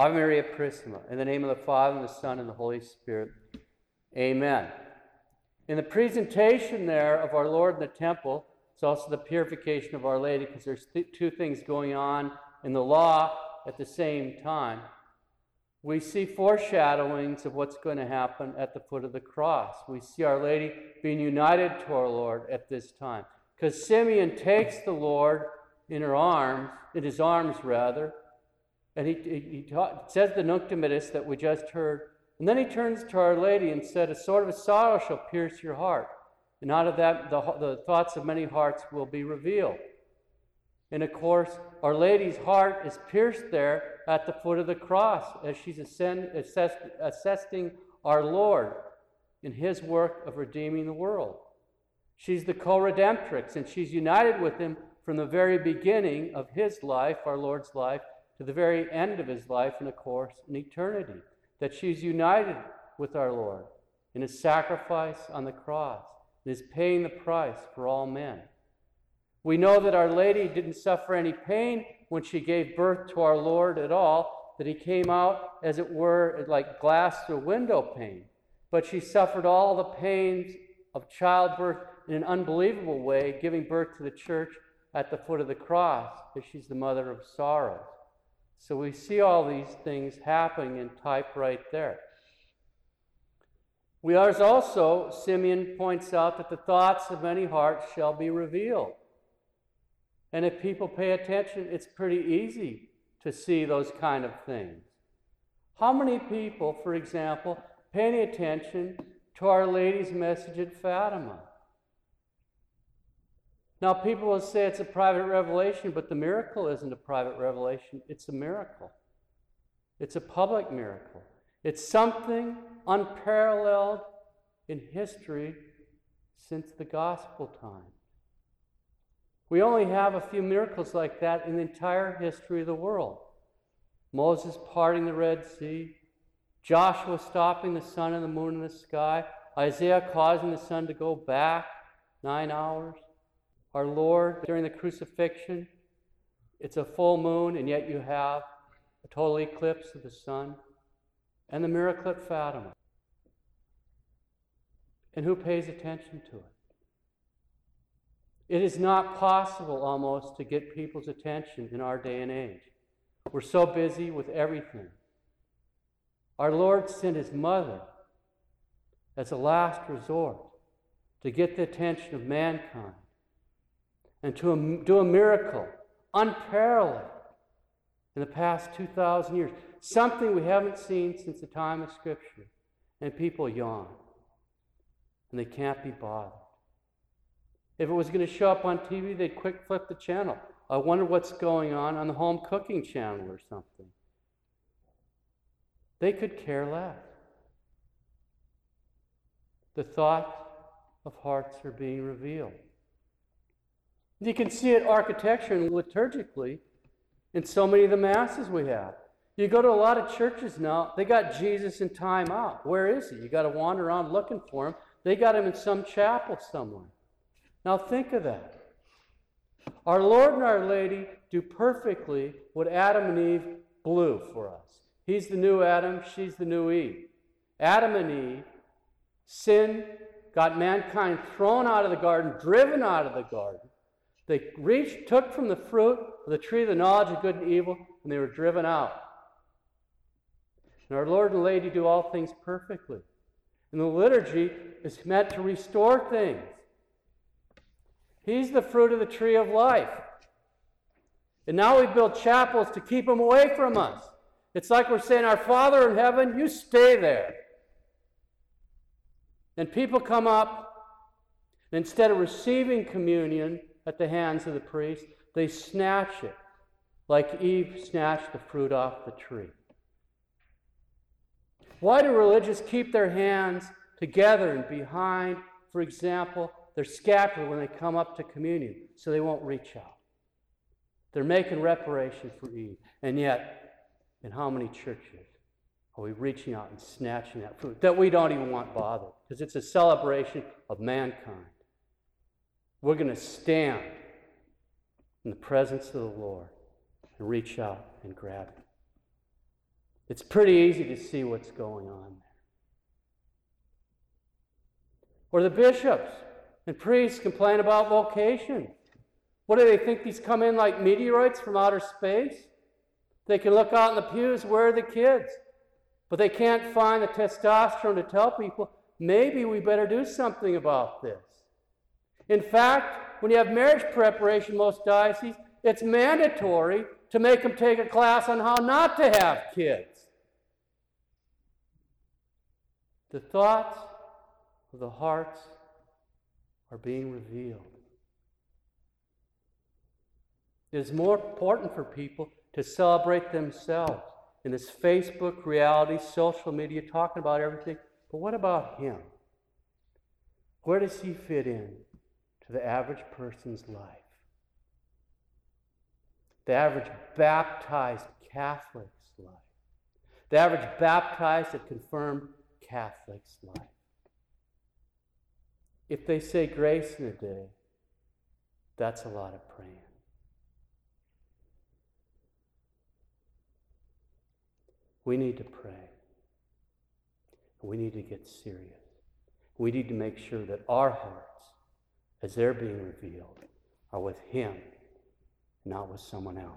Ave Maria Purissima. In the name of the Father, and the Son, and the Holy Spirit. Amen. In the presentation there of our Lord in the temple, it's also the purification of Our Lady because there's th- two things going on in the law at the same time. We see foreshadowings of what's going to happen at the foot of the cross. We see Our Lady being united to our Lord at this time. Because Simeon takes the Lord in her arms, in his arms rather, and he, he, taught, says the Nunc Dimittis that we just heard. And then he turns to Our Lady and said, A sort of sorrow shall pierce your heart. And out of that, the, the thoughts of many hearts will be revealed. And of course, Our Lady's heart is pierced there at the foot of the cross as she's ascend, assess, assessing our Lord in his work of redeeming the world. She's the co redemptrix, and she's united with him from the very beginning of his life, our Lord's life, to the very end of his life, and of course, in eternity. That she's united with our Lord in his sacrifice on the cross and is paying the price for all men. We know that Our Lady didn't suffer any pain when she gave birth to our Lord at all, that he came out, as it were, like glass through window pane. But she suffered all the pains of childbirth in an unbelievable way, giving birth to the church at the foot of the cross, because she's the mother of sorrows. So we see all these things happening in type right there. We are also, Simeon points out, that the thoughts of many hearts shall be revealed. And if people pay attention, it's pretty easy to see those kind of things. How many people, for example, paying attention to Our Lady's message at Fatima? Now, people will say it's a private revelation, but the miracle isn't a private revelation, it's a miracle. It's a public miracle. It's something unparalleled in history since the gospel time. We only have a few miracles like that in the entire history of the world Moses parting the Red Sea, Joshua stopping the sun and the moon in the sky, Isaiah causing the sun to go back nine hours, our Lord during the crucifixion. It's a full moon, and yet you have a total eclipse of the sun, and the miracle at Fatima. And who pays attention to it? It is not possible almost to get people's attention in our day and age. We're so busy with everything. Our Lord sent His mother as a last resort to get the attention of mankind and to do a miracle unparalleled in the past 2,000 years. Something we haven't seen since the time of Scripture. And people yawn. And they can't be bothered. If it was going to show up on TV, they'd quick flip the channel. I wonder what's going on on the home cooking channel or something. They could care less. The thoughts of hearts are being revealed. You can see it architecturally and liturgically in so many of the masses we have. You go to a lot of churches now, they got Jesus in time out. Where is he? You got to wander around looking for him. They got him in some chapel somewhere. Now think of that. Our Lord and Our Lady do perfectly what Adam and Eve blew for us. He's the new Adam, she's the new Eve. Adam and Eve, sin got mankind thrown out of the garden, driven out of the garden. They reached, took from the fruit of the tree of the knowledge of good and evil, and they were driven out. And our Lord and Lady do all things perfectly. And the liturgy is meant to restore things. He's the fruit of the tree of life. And now we build chapels to keep them away from us. It's like we're saying, Our Father in heaven, you stay there. And people come up, and instead of receiving communion, at the hands of the priest, they snatch it, like Eve snatched the fruit off the tree. Why do religious keep their hands together and behind, for example, their scapular when they come up to communion, so they won't reach out? They're making reparation for Eve. And yet, in how many churches are we reaching out and snatching that fruit that we don't even want bothered? Because it's a celebration of mankind. We're going to stand in the presence of the Lord and reach out and grab it. It's pretty easy to see what's going on there. Or the bishops and priests complain about vocation. What do they think these come in like meteorites from outer space? They can look out in the pews, where are the kids? But they can't find the testosterone to tell people, maybe we better do something about this. In fact, when you have marriage preparation, most dioceses, it's mandatory to make them take a class on how not to have kids. The thoughts of the hearts are being revealed. It is more important for people to celebrate themselves in this Facebook reality, social media, talking about everything. But what about him? Where does he fit in to the average person's life? The average baptized Catholic's life. The average baptized and confirmed Catholic's life. If they say grace in a day, that's a lot of praying. We need to pray. We need to get serious. We need to make sure that our hearts, as they're being revealed, are with Him, not with someone else.